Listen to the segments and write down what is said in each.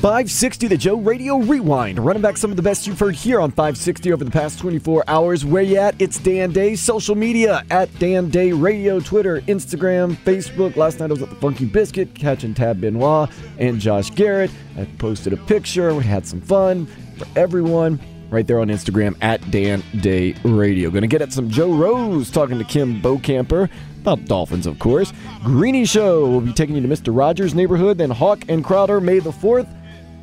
Five sixty, the Joe Radio Rewind, running back some of the best you've heard here on 560 over the past 24 hours. Where you at? It's Dan Day. Social media at Dan Day Radio, Twitter, Instagram, Facebook. Last night I was at the Funky Biscuit catching Tab Benoit and Josh Garrett. I posted a picture. We had some fun for everyone right there on Instagram at Dan Day Radio. Going to get at some Joe Rose talking to Kim Bokamper about Dolphins, of course. Greeny Show will be taking you to Mr. Rogers' neighborhood. Then Hawk and Crowder, May the 4th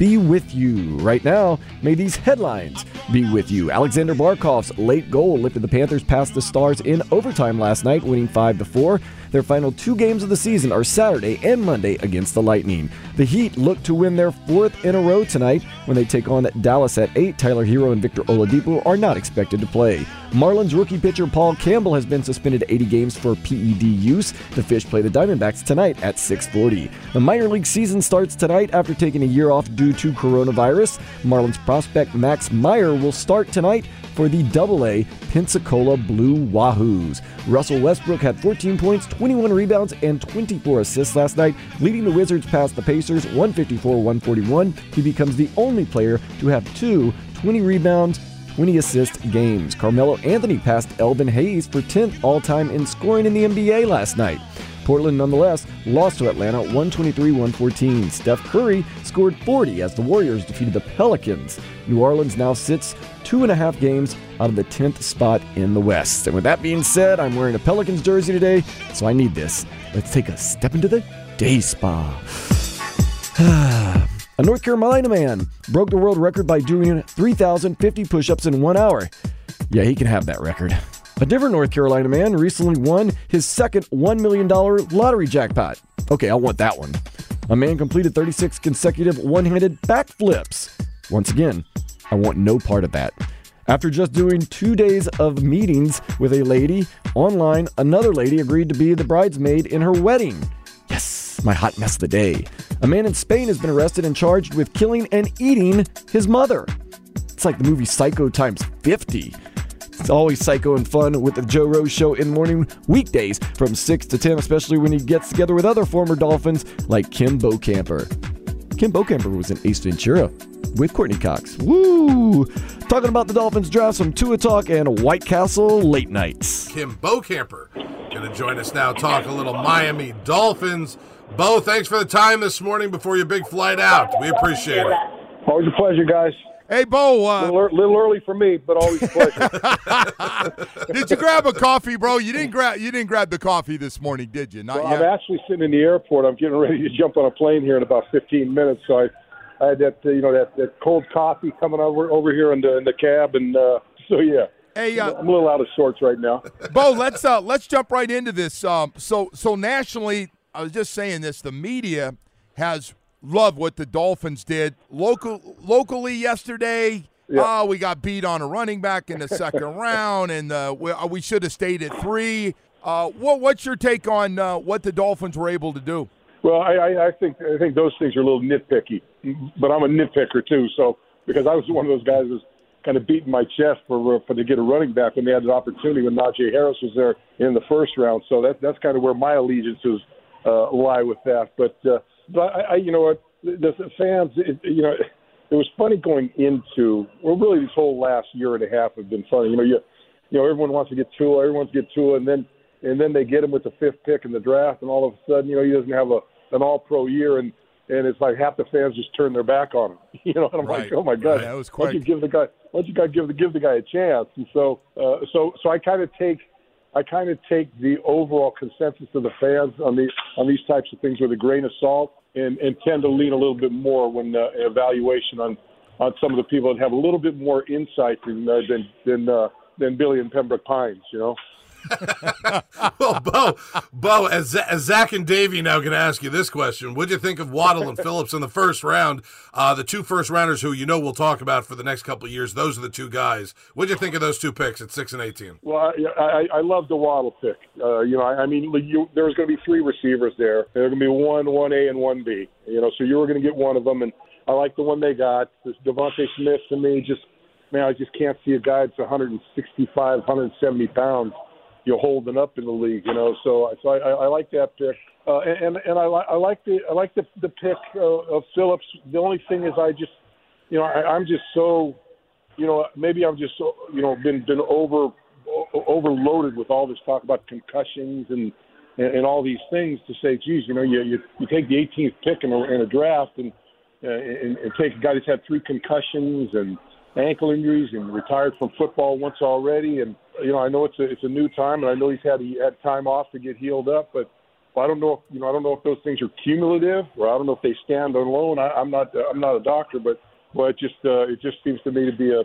be with you. Right now, may these headlines be with you. Aleksander Barkov's late goal lifted the Panthers past the Stars in overtime last night, winning 5 to 4. Their final two games of the season are Saturday and Monday against the Lightning. The Heat look to win their fourth in a row tonight when they take on Dallas at 8. Tyler Herro and Victor Oladipo are not expected to play. Marlins rookie pitcher Paul Campbell has been suspended 80 games for PED use. The Fish play the Diamondbacks tonight at 6:40. The minor league season starts tonight after taking a year off due to coronavirus. Marlins prospect Max Meyer will start tonight for the AA Pensacola Blue Wahoos. Russell Westbrook had 14 points, 21 rebounds, and 24 assists last night, leading the Wizards past the Pacers 154 141. He becomes the only player to have two 20 rebounds, 20 assist games. Carmelo Anthony passed Elvin Hayes for 10th all time in scoring in the NBA last night. Portland, nonetheless, lost to Atlanta 123 114. Steph Curry scored 40 as the Warriors defeated the Pelicans. New Orleans now sits two and a half games out of the 10th spot in the West. And with that being said, I'm wearing a Pelicans jersey today, so I need this. Let's take a step into the day spa. a North Carolina man broke the world record by doing 3,050 push ups in one hour. Yeah, he can have that record. A different North Carolina man recently won his second $1 million lottery jackpot. Okay, I want that one. A man completed 36 consecutive one handed backflips. Once again, I want no part of that. After just doing two days of meetings with a lady online, another lady agreed to be the bridesmaid in her wedding. Yes, my hot mess of the day. A man in Spain has been arrested and charged with killing and eating his mother. It's like the movie Psycho times 50. It's always psycho and fun with the Joe Rose Show in the morning weekdays from 6 to 10, especially when he gets together with other former Dolphins like Kim Bokamper. Kim Bokamper was in Ace Ventura with Courteney Cox. Woo! Talking about the Dolphins draft, some Tua talk, and White Castle late nights. Kim Bokamper going to join us now, talk a little Miami Dolphins. Bo, thanks for the time this morning before your big flight out. We appreciate it. Always a pleasure, guys. Hey, Bo. Uh, little, little, early for me, but always a pleasure. did you grab a coffee, bro? You didn't grab. You didn't grab the coffee this morning, did you? Not well, yet. I'm actually sitting in the airport. I'm getting ready to jump on a plane here in about 15 minutes. So I, I had that, uh, you know, that, that cold coffee coming over over here in the in the cab, and uh, so yeah. Hey, uh, I'm a little out of sorts right now. Bo, let's uh, let's jump right into this. Um, so so nationally, I was just saying this. The media has loved what the Dolphins did local locally yesterday. Yeah. Oh, we got beat on a running back in the second round, and uh, we, we should have stayed at three. Uh, what, what's your take on uh, what the Dolphins were able to do? Well, I, I, I think I think those things are a little nitpicky, but I'm a nitpicker too. So because I was one of those guys who's kind of beating my chest for for to get a running back when they had an opportunity when Najee Harris was there in the first round. So that that's kind of where my allegiances uh, lie with that. But uh, but I, I you know what the, the fans, it, you know it was funny going into well, really this whole last year and a half have been funny. You know, you you know everyone wants to get Tua, everyone wants to get Tua, and then and then they get him with the fifth pick in the draft, and all of a sudden, you know, he doesn't have a an All Pro year, and and it's like half the fans just turn their back on him. You know, and I'm Right. like, oh my god, Right, that was why don't you give the guy, why don't you guys give the give the guy a chance? And so, uh, so so I kind of take. I kind of take the overall consensus of the fans on the on these types of things with a grain of salt, and, and tend to lean a little bit more when uh, evaluation on on some of the people that have a little bit more insight than uh, than than, uh, than Billy and Pembroke Pines. You know. well, Bo, Bo, as, as Zach and Davey now going to ask you this question: What'd you think of Waddle and Phillips in the first round? Uh, the two first rounders who you know we'll talk about for the next couple years. Those are the two guys. What'd you think of those two picks at six and eighteen? Well, I, I, I love the Waddle pick. Uh, you know, I, I mean, you, there was going to be three receivers there. There were going to be one, one A, and one B. You know, so you were going to get one of them, and I like the one they got. This DeVonta Smith to me, just man, I just can't see a guy that's 165, 170 pounds, you know, holding up in the league. You know, so I- so I, I, I like that pick. Uh, and and I, li- I like the I like the the pick uh, of Phillips. The only thing is I just you know I, I'm just so you know, maybe I'm just so, you know been been over overloaded with all this talk about concussions and and, and all these things to say, geez, you know, you you, you take the 18th pick in a, in a draft and, uh, and and take a guy that's had three concussions and ankle injuries and retired from football once already, and you know, I know it's a it's a new time, and I know he's had he had time off to get healed up, but. I don't know if you know. I don't know if those things are cumulative, or I don't know if they stand alone. I, I'm not. I'm not a doctor, but but it just uh, it just seems to me to be a,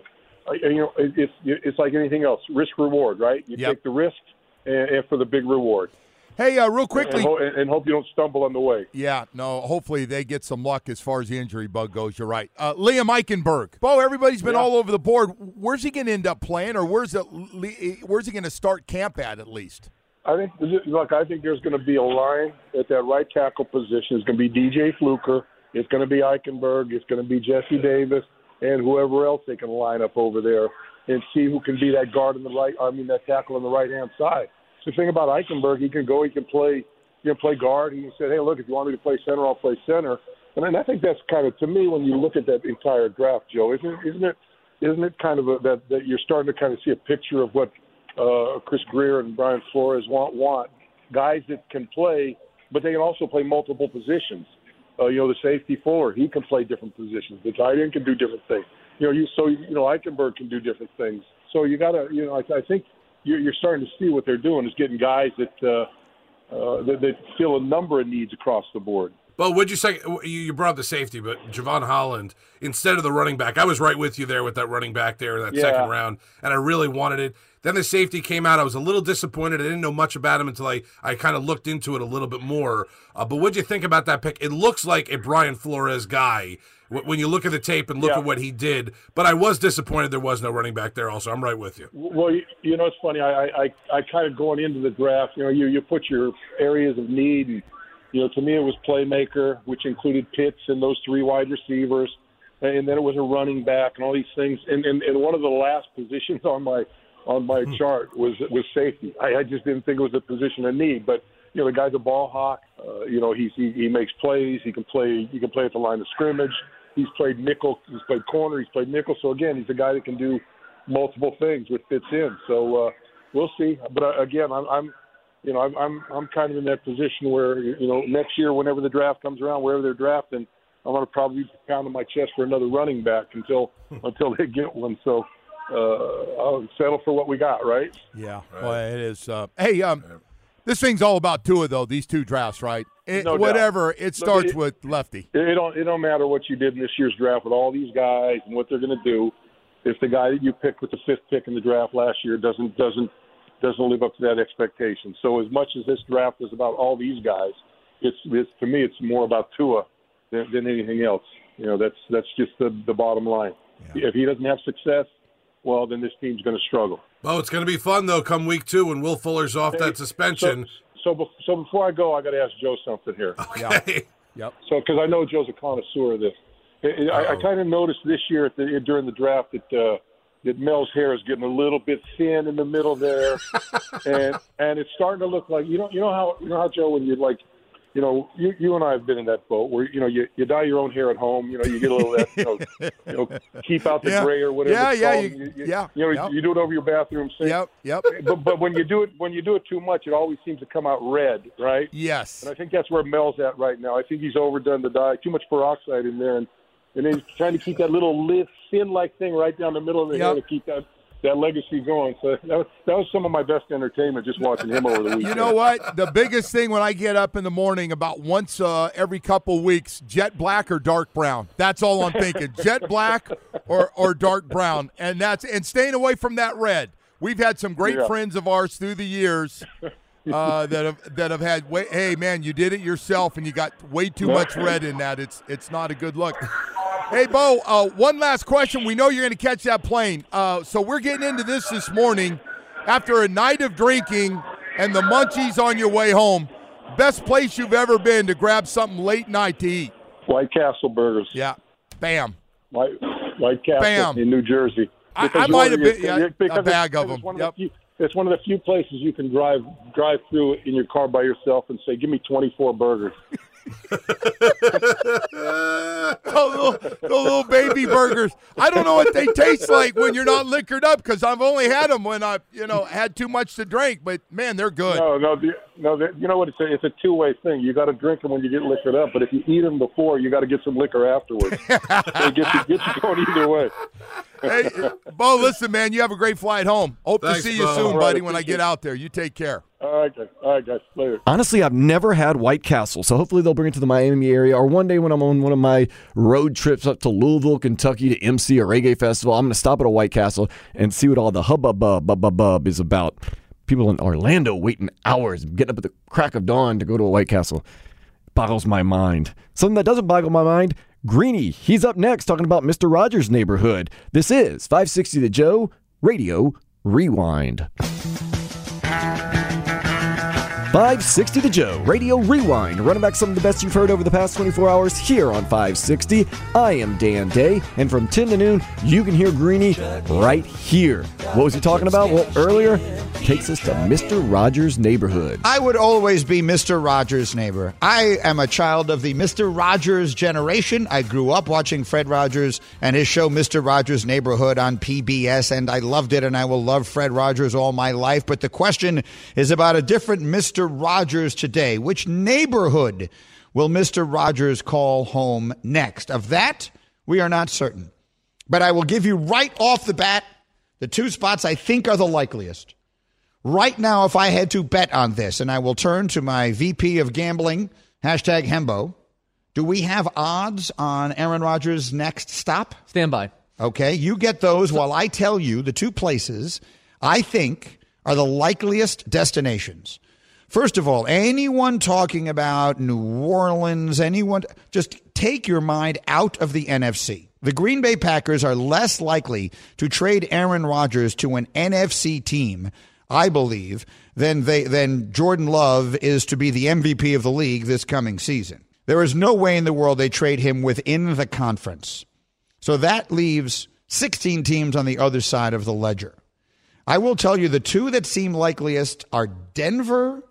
you know it, it's it's like anything else, risk reward, right? You Yep. take the risk and, and for the big reward. Hey, uh, real quickly. and, ho- and, hope you don't stumble on the way. Yeah, no. Hopefully they get some luck as far as the injury bug goes. You're right. Uh, Liam Eichenberg. Bo, everybody's been Yeah. all over the board. Where's he going to end up playing, or where's it? Where's he going to start camp at? At least. I think look, I think there's going to be a line at that right tackle position. It's going to be DJ Fluker. It's going to be Eichenberg. It's going to be Jesse Davis and whoever else they can line up over there and see who can be that guard on the right. I mean that tackle on the right hand side. The thing about Eichenberg, he can go. He can play. He can play guard. He say, "Hey, look, if you want me to play center, I'll play center." And then I think that's kind of to me when you look at that entire draft, Joe. Isn't isn't it isn't it kind of a, that that you're starting to kind of see a picture of what uh, Chris Grier and Brian Flores want want guys that can play, but they can also play multiple positions. Uh, you know, the safety Fuller, he can play different positions. The tight end can do different things. You know, you so you know Eichenberg can do different things. So you got to, you know, I, I think you're, you're starting to see what they're doing is getting guys that uh, uh, that, that fill a number of needs across the board. Well, would you say you brought up the safety, but Jevon Holland instead of the running back? I was right with you there with that running back there in that Yeah. second round, and I really wanted it. Then the safety came out. I was a little disappointed. I didn't know much about him until I, I kind of looked into it a little bit more. Uh, but what'd you think about that pick? It looks like a Brian Flores guy wh- when you look at the tape and look Yeah. at what he did. But I was disappointed there was no running back there. Also, I'm right with you. Well, you, you know, it's funny. I, I, I, I kind of going into the draft, you know, you, you put your areas of need, and you know, to me it was playmaker, which included Pitts and those three wide receivers, and then it was a running back and all these things. And and, and one of the last positions on my on my chart was was safety. I, I just didn't think it was a position of need, but you know, the guy's a ball hawk. Uh, you know, he's he, he makes plays. He can play. He can play at the line of scrimmage. He's played nickel. He's played corner. He's played nickel. So again, he's a guy that can do multiple things, which fits in. So uh, we'll see. But uh, again, I'm, I'm you know, I'm, I'm I'm kind of in that position where you know next year, whenever the draft comes around, wherever they're drafting, I'm going to probably be pounding my chest for another running back until until they get one. So uh, I'll settle for what we got, right? Yeah. Well, it is. Uh, hey, um, this thing's all about Tua though. These two drafts, right? It, No doubt. whatever. It Look, starts it- with lefty. It, it don't it don't matter what you did in this year's draft with all these guys and what they're going to do. If the guy that you picked with the fifth pick in the draft last year doesn't doesn't doesn't live up to that expectation, so as much as this draft is about all these guys, it's it's to me it's more about Tua than, than anything else. You know that's that's just the the bottom line. If he doesn't have success, well then this team's going to struggle. Oh, it's going to be fun though. Come week two when Will Fuller's off Hey, that suspension. So, so, bef- so before I go, I got to ask Joe something here. Okay. Yep. So, because I know Joe's a connoisseur of this, I, I, I kind of noticed this year at the, during the draft that uh, that Mel's hair is getting a little bit thin in the middle there, and and it's starting to look like you know you know how you know how Joe when you like you know, you you and I have been in that boat where you know you, you dye your own hair at home. You know, you get a little that. You know, you know keep out the Yeah. gray or whatever. Yeah, yeah, you- you, yeah, You know, yep. you do it over your bathroom sink. Yep, yep. But but when you do it when you do it too much, it always seems to come out red, right? Yes. And I think that's where Mel's at right now. I think he's overdone the dye. Too much peroxide in there, and and then trying to keep that little lit, thin-like thing right down the middle of the hair Yep. to keep that that legacy going. So that was that was some of my best entertainment just watching him over the weekend. You know what? The biggest thing when I get up in the morning, about once uh, every couple weeks, jet black or dark brown. That's all I'm thinking. jet black or, or dark brown, and that's and staying away from that red. We've had some great Yeah. friends of ours through the years uh, that have that have had. Way, hey, man, you did it yourself, and you got way too much red in that. It's it's not a good look. Hey, Bo, uh, one last question. We know you're going to catch that plane. Uh, so we're getting into this this morning after a night of drinking and the munchies on your way home. Best place you've ever been to grab something late night to eat. White Castle burgers. Yeah. Bam. White White Castle Bam. in New Jersey. I- Because I might have been- yeah, a bag it's- of them. one Yep. the few- it's one of the few places you can drive drive through in your car by yourself and say, "Give me 24 burgers." those, little, those little baby burgers. I don't know what they taste like when you're not liquored up because I've only had them when I, you know, had too much to drink. But man, they're good. No, no, the, no. The, you know what? It's a it's a two way thing. You got to drink them when you get liquored up, but if you eat them before, you got to get some liquor afterwards. so it gets you, gets you going either way. Hey, Bo, listen, man, you have a great flight home. Hope Thanks, to see you Bo. soon, All right, buddy. When I appreciate get out there, you take care. All All right, guys. Later. Honestly, I've never had White Castle, so hopefully they'll bring it to the Miami area. Or one day when I'm on one of my road trips up to Louisville, Kentucky to MC a reggae festival, I'm going to stop at a White Castle and see what all the hubbub bub bub bub is about. People in Orlando waiting hours, getting up at the crack of dawn to go to a White Castle. Boggles my mind. Something that doesn't boggle my mind. Greeny, he's up next talking about Mr. Rogers' neighborhood. This is 560 The Joe Radio Rewind. 560 The Joe, Radio Rewind, running back some of the best you've heard over the past 24 hours here on 560. I am Dan Day, and from 10 to noon, you can hear Greeny right here. What was he talking about? Well, earlier, takes us to Mr. Rogers' neighborhood. I would always be Mr. Rogers' neighbor. I am a child of the Mr. Rogers generation. I grew up watching Fred Rogers and his show Mr. Rogers' Neighborhood on PBS, and I loved it, and I will love Fred Rogers all my life. But the question is about a different Mr. Rogers today. Which neighborhood will Mr. Rogers call home next? Of that, we are not certain. But I will give you right off the bat the two spots I think are the likeliest. Right now, if I had to bet on this, and I will turn to my VP of gambling, hashtag Hembo, do we have odds on Aaron Rodgers' next stop? Stand by. Okay, you get those while I tell you the two places I think are the likeliest destinations. First of all, anyone talking about New Orleans, anyone, just take your mind out of the NFC. The Green Bay Packers are less likely to trade Aaron Rodgers to an NFC team, I believe, than they than Jordan Love is to be the MVP of the league this coming season. There is no way in the world they trade him within the conference. So that leaves 16 teams on the other side of the ledger. I will tell you the two that seem likeliest are Denver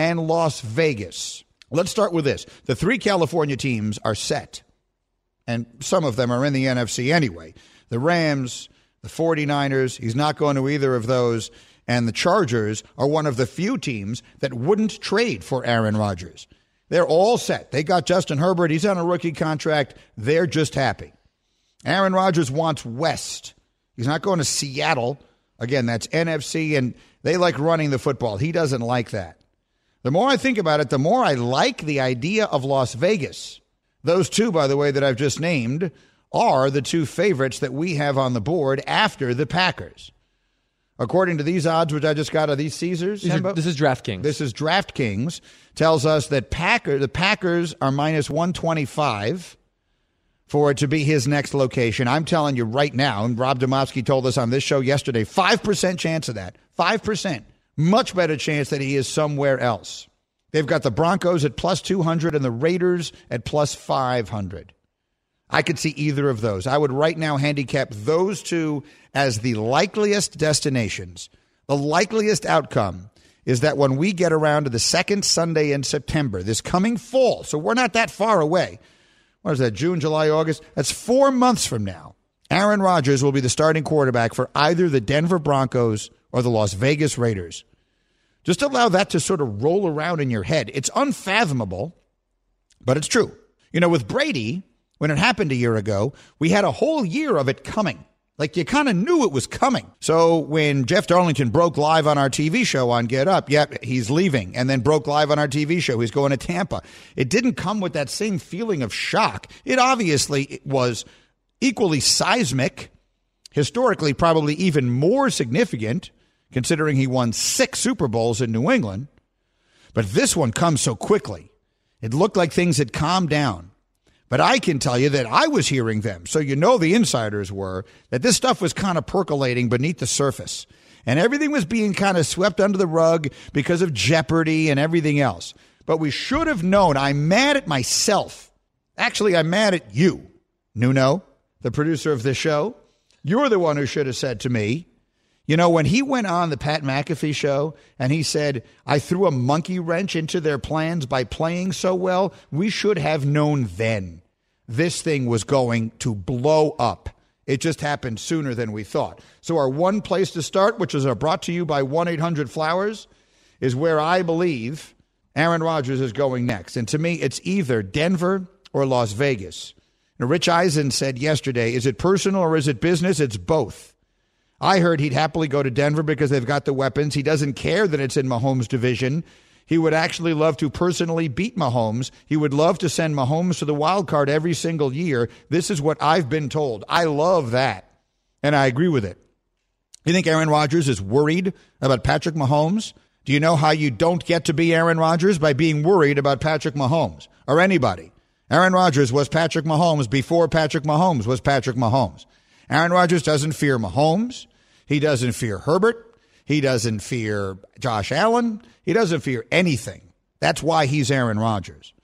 and Las Vegas. Let's start with this. The three California teams are set, and some of them are in the NFC anyway. The Rams, the 49ers, he's not going to either of those, and the Chargers are one of the few teams that wouldn't trade for Aaron Rodgers. They're all set. They got Justin Herbert. He's on a rookie contract. They're just happy. Aaron Rodgers wants West. He's not going to Seattle. Again, that's NFC, and they like running the football. He doesn't like that. The more I think about it, the more I like the idea of Las Vegas. Those two, by the way, that I've just named are the two favorites that we have on the board after the Packers. According to these odds, which I just got, are these Caesars? These are- this is DraftKings. This is DraftKings. Tells us that Packer, the Packers are minus 125 for it to be his next location. I'm telling you right now, and Rob Demovsky told us on this show yesterday, 5% chance of that. 5%. Much better chance that he is somewhere else. They've got the Broncos at plus 200 and the Raiders at plus 500. I could see either of those. I would right now handicap those two as the likeliest destinations, the likeliest outcome. is that when we get around to the second Sunday in September, this coming fall, so we're not that far away. What is that, June, July, August? That's four months from now. Aaron Rodgers will be the starting quarterback for either the Denver Broncos or the Las Vegas Raiders. Just allow that to sort of roll around in your head. It's unfathomable, but it's true. You know, with Brady, when it happened a year ago, we had a whole year of it coming. Like you kind of knew it was coming. So when Jeff Darlington broke live on our TV show on Get Up, yep, he's leaving, and then broke live on our TV show, he's going to Tampa. It didn't come with that same feeling of shock. It obviously was equally seismic, historically, probably even more significant, considering he won six Super Bowls in New England. But this one comes so quickly. It looked like things had calmed down. But I can tell you that I was hearing them. So you know the insiders were that this stuff was kind of percolating beneath the surface. And everything was being kind of swept under the rug because of Jeopardy and everything else. But we should have known. I'm mad at myself. Actually, I'm mad at you, Nuno, the producer of this show. You're the one who should have said to me, you know, when he went on the Pat McAfee show and he said, I threw a monkey wrench into their plans by playing so well, we should have known then this thing was going to blow up. It just happened sooner than we thought. So, our one place to start, which is uh, brought to you by 1 800 Flowers, is where I believe Aaron Rodgers is going next. And to me, it's either Denver or Las Vegas. Now, Rich Eisen said yesterday, is it personal or is it business? It's both. I heard he'd happily go to Denver because they've got the weapons. He doesn't care that it's in Mahomes' division. He would actually love to personally beat Mahomes. He would love to send Mahomes to the wild card every single year. This is what I've been told. I love that. And I agree with it. You think Aaron Rodgers is worried about Patrick Mahomes? Do you know how you don't get to be Aaron Rodgers? By being worried about Patrick Mahomes or anybody. Aaron Rodgers was Patrick Mahomes before Patrick Mahomes was Patrick Mahomes. Aaron Rodgers doesn't fear Mahomes. He doesn't fear Herbert. He doesn't fear Josh Allen. He doesn't fear anything. That's why he's Aaron Rodgers.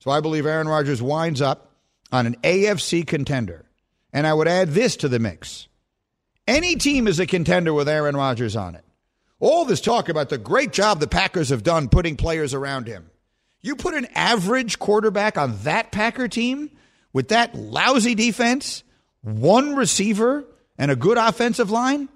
So I believe Aaron Rodgers winds up on an AFC contender. And I would add this to the mix. Any team is a contender with Aaron Rodgers on it. All this talk about the great job the Packers have done putting players around him. You put an average quarterback on that Packer team with that lousy defense, one receiver, and a good offensive line,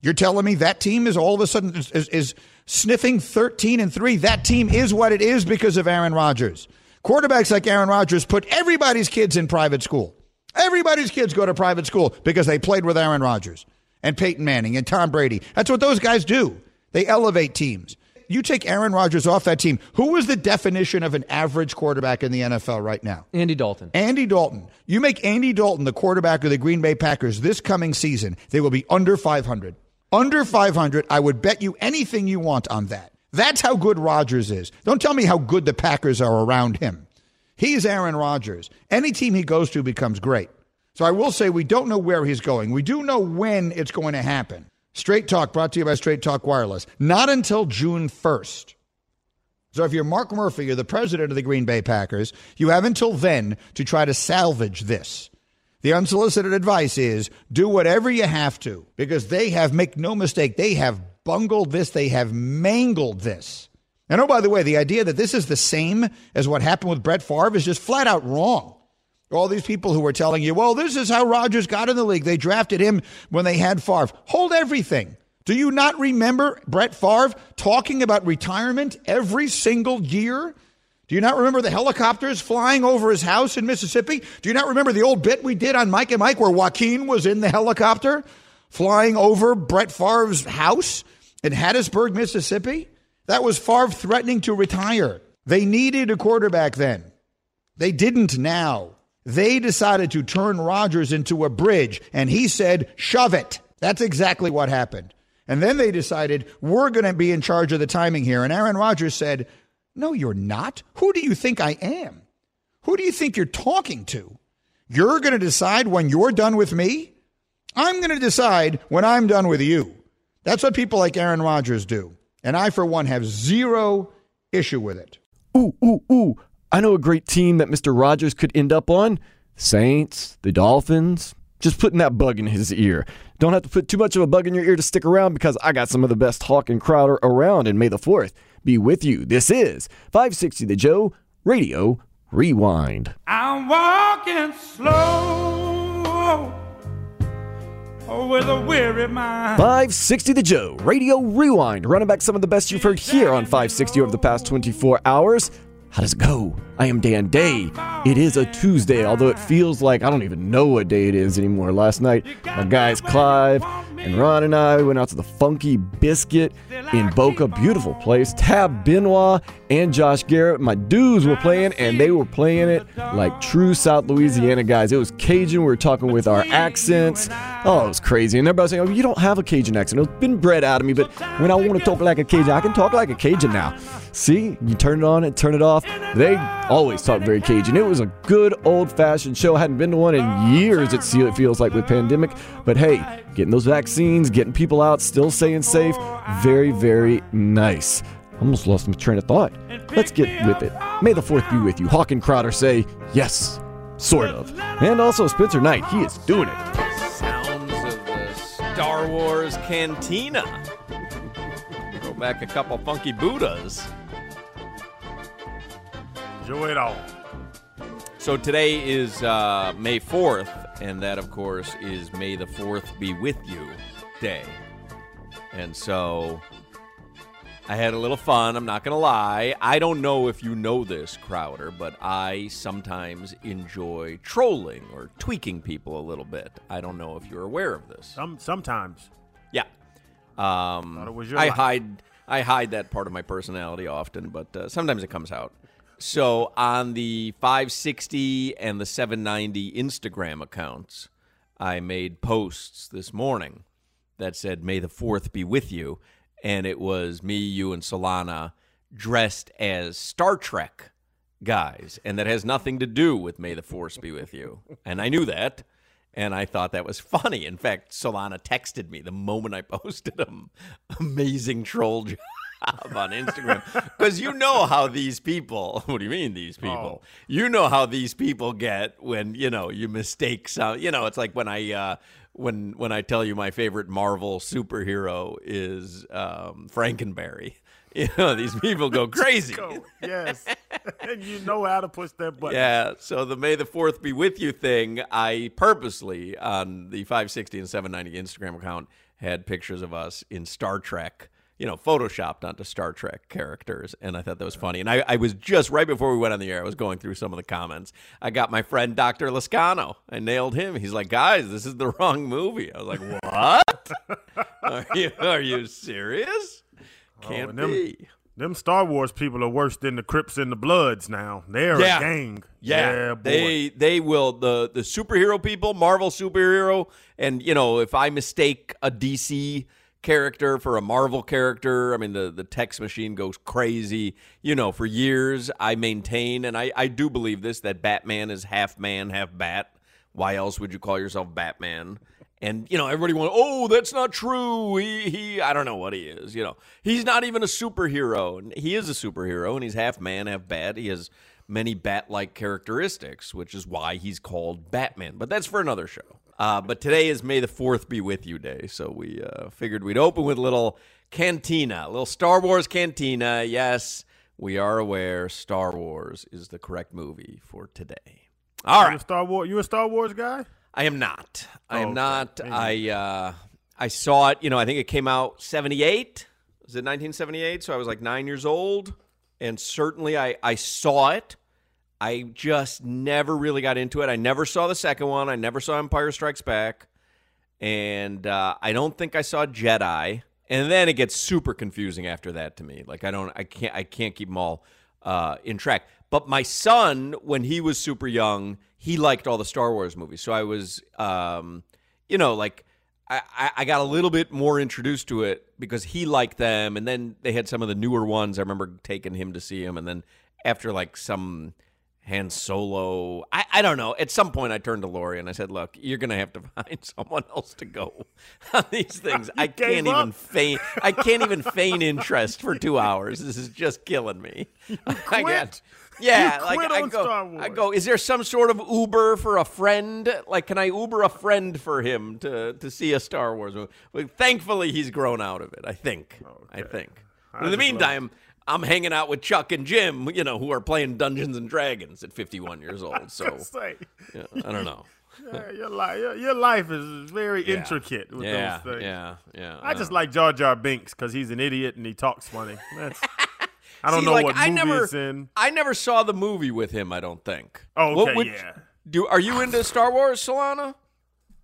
you're telling me that team is all of a sudden is, is, is, sniffing 13 and 3. That team is what it is because of Aaron Rodgers. Quarterbacks like Aaron Rodgers put everybody's kids in private school. Everybody's kids go to private school because they played with Aaron Rodgers and Peyton Manning and Tom Brady. That's what those guys do. They elevate teams. You take Aaron Rodgers off that team. Who is the definition of an average quarterback in the NFL right now? Andy Dalton. Andy Dalton. You make Andy Dalton the quarterback of the Green Bay Packers this coming season, they will be under 500. Under 500, I would bet you anything you want on that. That's how good Rodgers is. Don't tell me how good the Packers are around him. He's Aaron Rodgers. Any team he goes to becomes great. So I will say we don't know where he's going. We do know when it's going to happen. Straight Talk brought to you by Straight Talk Wireless. Not until June 1st. So if you're Mark Murphy, you're the president of the Green Bay Packers, you have until then to try to salvage this. The unsolicited advice is do whatever you have to because they have, make no mistake, they have bungled this, they have mangled this. And oh, by the way, the idea that this is the same as what happened with Brett Favre is just flat out wrong. All these people who are telling you, well, this is how Rodgers got in the league. They drafted him when they had Favre. Hold everything. Do you not remember Brett Favre talking about retirement every single year? Do you not remember the helicopters flying over his house in Mississippi? Do you not remember the old bit we did on Mike and Mike where Joaquin was in the helicopter flying over Brett Favre's house in Hattiesburg, Mississippi? That was Favre threatening to retire. They needed a quarterback then. They didn't now. They decided to turn Rodgers into a bridge, and he said, shove it. That's exactly what happened. And then they decided, we're going to be in charge of the timing here. And Aaron Rodgers said, no, you're not. Who do you think I am? Who do you think you're talking to? You're going to decide when you're done with me? I'm going to decide when I'm done with you. That's what people like Aaron Rodgers do. And I, for one, have zero issue with it. Ooh, ooh, ooh. I know a great team that Mr. Rodgers could end up on Saints, the Dolphins, just putting that bug in his ear. Don't have to put too much of a bug in your ear to stick around because I got some of the best Hawk and Crowder around, in May the 4th be with you. This is 560 The Joe Radio Rewind. I'm walking slow oh, with a weary mind. 560 The Joe Radio Rewind, running back some of the best you've heard here on 560 over the past 24 hours. How does it go? I am Dan Day. It is a Tuesday, although it feels like I don't even know what day it is anymore. Last night, my guys Clive and Ron and I went out to the Funky Biscuit in Boca. Beautiful place. Tab Benoit and Josh Garrett, my dudes were playing, and they were playing it like true South Louisiana guys. It was Cajun. We were talking with our accents. Oh, it was crazy. And everybody saying, Oh, you don't have a Cajun accent. It's been bred out of me, but when I want to talk like a Cajun, I can talk like a Cajun now. See, you turn it on and turn it off. They always talk very Cajun. It was a good old fashioned show. I hadn't been to one in years, it feels like with pandemic. But hey, getting those vaccines, getting people out, still staying safe, very, very nice. Almost lost my train of thought. Let's get with it. May the 4th be with you. Hawk and Crowder say yes, sort of. And also Spencer Knight, he is doing it. Sounds of the Star Wars Cantina. Throw back a couple funky Buddhas. Enjoy it all. So today is uh, May 4th, and that, of course, is May the 4th be with you day. And so I had a little fun. I'm not going to lie. I don't know if you know this, Crowder, but I sometimes enjoy trolling or tweaking people a little bit. I don't know if you're aware of this. Some sometimes. Yeah. Um, Thought it was your I life. hide I hide that part of my personality often, but uh, sometimes it comes out. So on the 560 and the 790 Instagram accounts, I made posts this morning that said "May the Fourth be with you," and it was me, you, and Solana dressed as Star Trek guys, and that has nothing to do with "May the Force be with you." And I knew that, and I thought that was funny. In fact, Solana texted me the moment I posted them. Amazing troll job on Instagram because you know how these people. What do you mean these people? You know how these people get when you know you mistake some. You know, it's like when I. Uh, when when I tell you my favorite Marvel superhero is um, Frankenberry, you know these people go crazy. Go. Yes. and you know how to push that button. Yeah, so the May the 4th be with you thing, I purposely on the 560 and 790 Instagram account had pictures of us in Star Trek, you know, photoshopped onto Star Trek characters. And I thought that was funny. And I, I was just right before we went on the air, I was going through some of the comments. I got my friend Dr. Lascano. I nailed him. He's like, guys, this is the wrong movie. I was like, what? are, you, are you serious? Oh, Can't Oh, them, be. Them Star Wars people are worse than the Crips and the Bloods now. They're Yeah. a gang. Yeah, boy. they they will the the superhero people, Marvel superhero, and you know if I mistake a DC character for a Marvel character, I mean the the text machine goes crazy. You know, for years I maintain, and I I do believe this that Batman is half man, half bat. Why else would you call yourself Batman? And you know, everybody went, "Oh, that's not true." He he, I don't know what he is. You know, he's not even a superhero. He is a superhero, and he's half man, half bat. He has many bat-like characteristics, which is why he's called Batman. But that's for another show. Uh, but today is May the Fourth be with you day, so we uh, figured we'd open with a little cantina, a little Star Wars cantina. Yes, we are aware Star Wars is the correct movie for today. All right. You right. a Star Wars. You a Star Wars guy? I am not. I Oh, am okay. not. I uh, I saw it. You know, I think it came out seventy eight. Was it nineteen seventy eight? So I was like nine years old, and certainly I I saw it. I just never really got into it. I never saw the second one. I never saw Empire Strikes Back, and uh, I don't think I saw Jedi. And then it gets super confusing after that to me. Like I don't, I can't, I can't keep them all uh, in track. But my son, when he was super young, he liked all the Star Wars movies. So I was, um, you know, like I, I- got a little bit more introduced to it because he liked them, and then they had some of the newer ones. I remember taking him to see them, and then after like some Han Solo. I, I don't know. At some point, I turned to Lori and I said, "Look, you're going to have to find someone else to go on these things. I can't even feign. I can't even feign interest for two hours. This is just killing me. I got, yeah, like I go, Star Wars. I go. Is there some sort of Uber for a friend? Like, can I Uber a friend for him to to see a Star Wars movie? Well, thankfully, he's grown out of it. I think. I think. I But in the just love meantime. I'm hanging out with Chuck and Jim, you know, who are playing Dungeons and Dragons at 51 years old. So say. yeah, I don't know. Yeah, your life, your, your life is very Yeah. intricate with Yeah, those things. yeah, yeah, I I just know. like Jar Jar Binks because he's an idiot and he talks funny. That's, I don't See, know like, what I movie never, it's in. I never saw the movie with him. I don't think. Oh, okay, yeah. Do are you into Star Wars, Solana?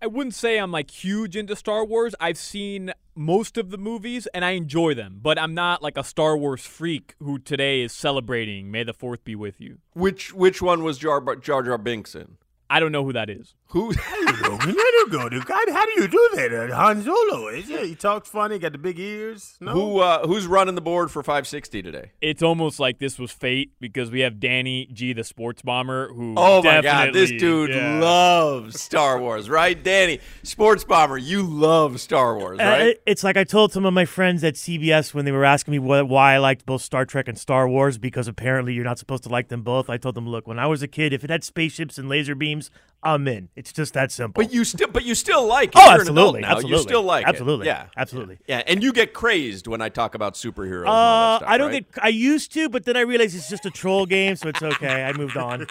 I wouldn't say I'm like huge into Star Wars. I've seen most of the movies and I enjoy them, but I'm not like a Star Wars freak who today is celebrating May the Fourth be with you. Which which one was Jar Jar, Jar Binks in? I don't know who that is. Who? How do you go, dude? God, How do you do that? Uh, Han Solo, is it? He talks funny, got the big ears. No, Who uh, who's running the board for 560 today? It's almost like this was fate because we have Danny G, the sports bomber, who Oh my god, this dude yeah. loves Star Wars, right? Danny, sports bomber, you love Star Wars, Uh, right? it- it's like I told some of my friends at CBS when they were asking me what, why I liked both Star Trek and Star Wars because apparently you're not supposed to like them both. I told them, look, when I was a kid, if it had spaceships and laser beams, I'm in. It's just that simple. But you still, but you still like it. Oh, You're adult absolutely. You still like Absolutely, it. Yeah, absolutely. Yeah, and you get crazed when I talk about superheroes. Uh, stuff, I don't right? get. I used to, but then I realized it's just a troll game, so it's okay. I moved on.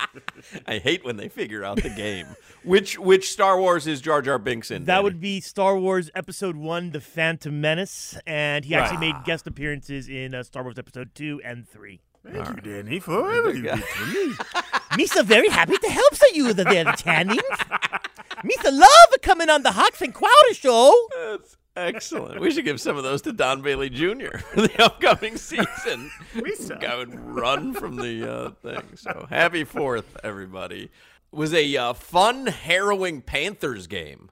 I hate when they figure out the game. which which Star Wars is Jar Jar Binks in? That Danny? would be Star Wars Episode One: The Phantom Menace, and he actually Right. made guest appearances in uh, Star Wars Episode Two and Three. Thank you, Danny, for everything you did for me. Misa very happy to help you there, Channing. Misa love coming on the Hawks and Crowder show. That's excellent. We should give some of those to Don Bailey Jr. for the upcoming season. Guy would run from the uh, thing. So happy Fourth, everybody. It was a uh, fun, harrowing Panthers game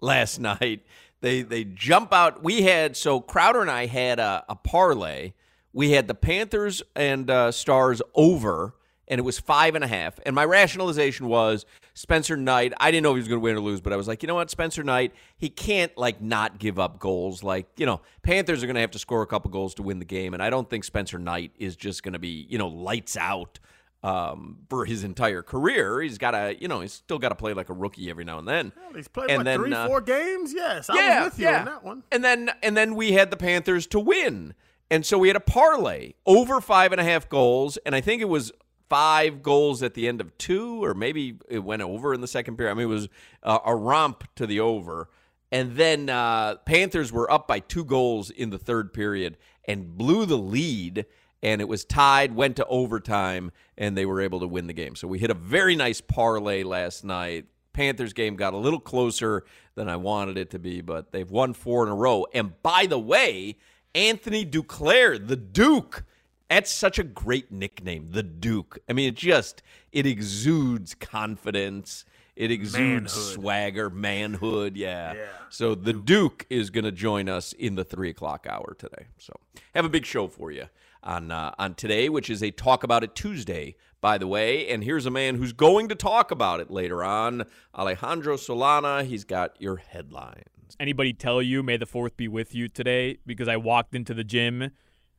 last night. They they jump out. We had so Crowder and I had a, a parlay. We had the Panthers and uh, Stars over, and it was five and a half. And my rationalization was Spencer Knight. I didn't know if he was going to win or lose, but I was like, you know what, Spencer Knight, he can't like not give up goals. Like you know, Panthers are going to have to score a couple goals to win the game, and I don't think Spencer Knight is just going to be you know lights out um, for his entire career. He's got to, you know, he's still got to play like a rookie every now and then. He's played And what, then, three, uh, four games. Yes, I yeah, was with you yeah. on that one. And then and then we had the Panthers to win. And so we had a parlay over five and a half goals, and I think it was five goals at the end of two, or maybe it went over in the second period. I mean, it was uh, a romp to the over. And then uh, Panthers were up by two goals in the third period and blew the lead, and it was tied, went to overtime, and they were able to win the game. So we hit a very nice parlay last night. Panthers game got a little closer than I wanted it to be, but they've won four in a row. And by the way, Anthony Duclair, the Duke. That's such a great nickname, the Duke. I mean, it just it exudes confidence. It exudes Manhood. swagger, manhood. Yeah. yeah. So the Duke is going to join us in the three o'clock hour today. So have a big show for you on uh, on today, which is a talk about it Tuesday, by the way. And here's a man who's going to talk about it later on, Alejandro Solana. He's got your headline. Anybody tell you May the Fourth be with you today? Because I walked into the gym.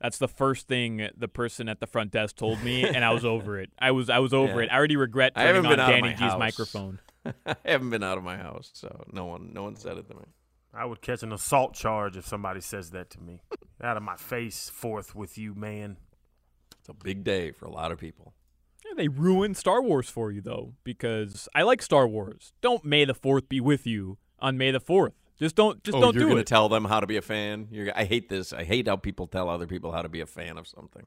That's the first thing the person at the front desk told me, and I was over it. I was I was over Yeah. it. I already regret I turning haven't on been out of Danny my G's house. microphone. I haven't been out of my house, so no one no one said it to me. I would catch an assault charge if somebody says that to me. Out of my face, forth with you, man. It's a big day for a lot of people. Yeah, they ruined Star Wars for you though, because I like Star Wars. Don't May the Fourth be with you on May the Fourth. Just don't just oh, don't you're do gonna it. tell them how to be a fan. You're, I hate this. I hate how people tell other people how to be a fan of something.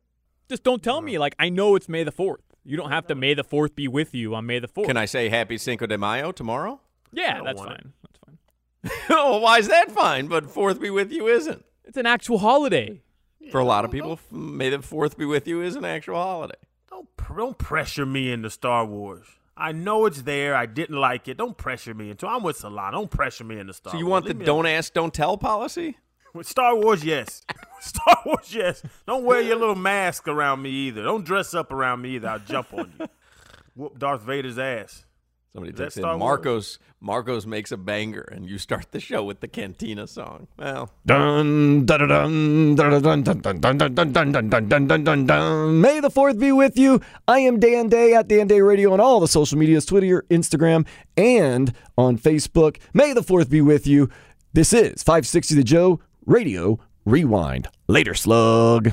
just don't tell me. Uh-huh. Like I know it's May the Fourth. You don't have to May the Fourth be with you on May the Fourth. Can I say Happy Cinco de Mayo tomorrow? Yeah, that's fine. That's fine. oh, why is that fine? But Fourth be with you isn't. It's an actual holiday. For a lot of people, May the Fourth be with you is an actual holiday. Don't don't pressure me into Star Wars. I know it's there. I didn't like it. Don't pressure me into. I'm with Salon. Don't pressure me into Star. So you Wars. want the Leave me don't ask, don't tell policy? With Star Wars, yes. Star Wars, yes. Don't wear your little mask around me either. Don't dress up around me either. I'll jump on you. Whoop Darth Vader's ass. Somebody takes in Star Wars? Marcos. Marcos makes a banger, and you start the show with the Cantina song. Well, Dun, dun, dun, dun, dun, dun, dun, dun, dun, dun, dun, dun, dun, dun, dun, dun. May the 4th be with you. I am Dan Day at Dan Day Radio on all the social medias Twitter, Instagram, and on Facebook. May the 4th be with you. This is 560 The Joe Radio Rewind. Later, slug.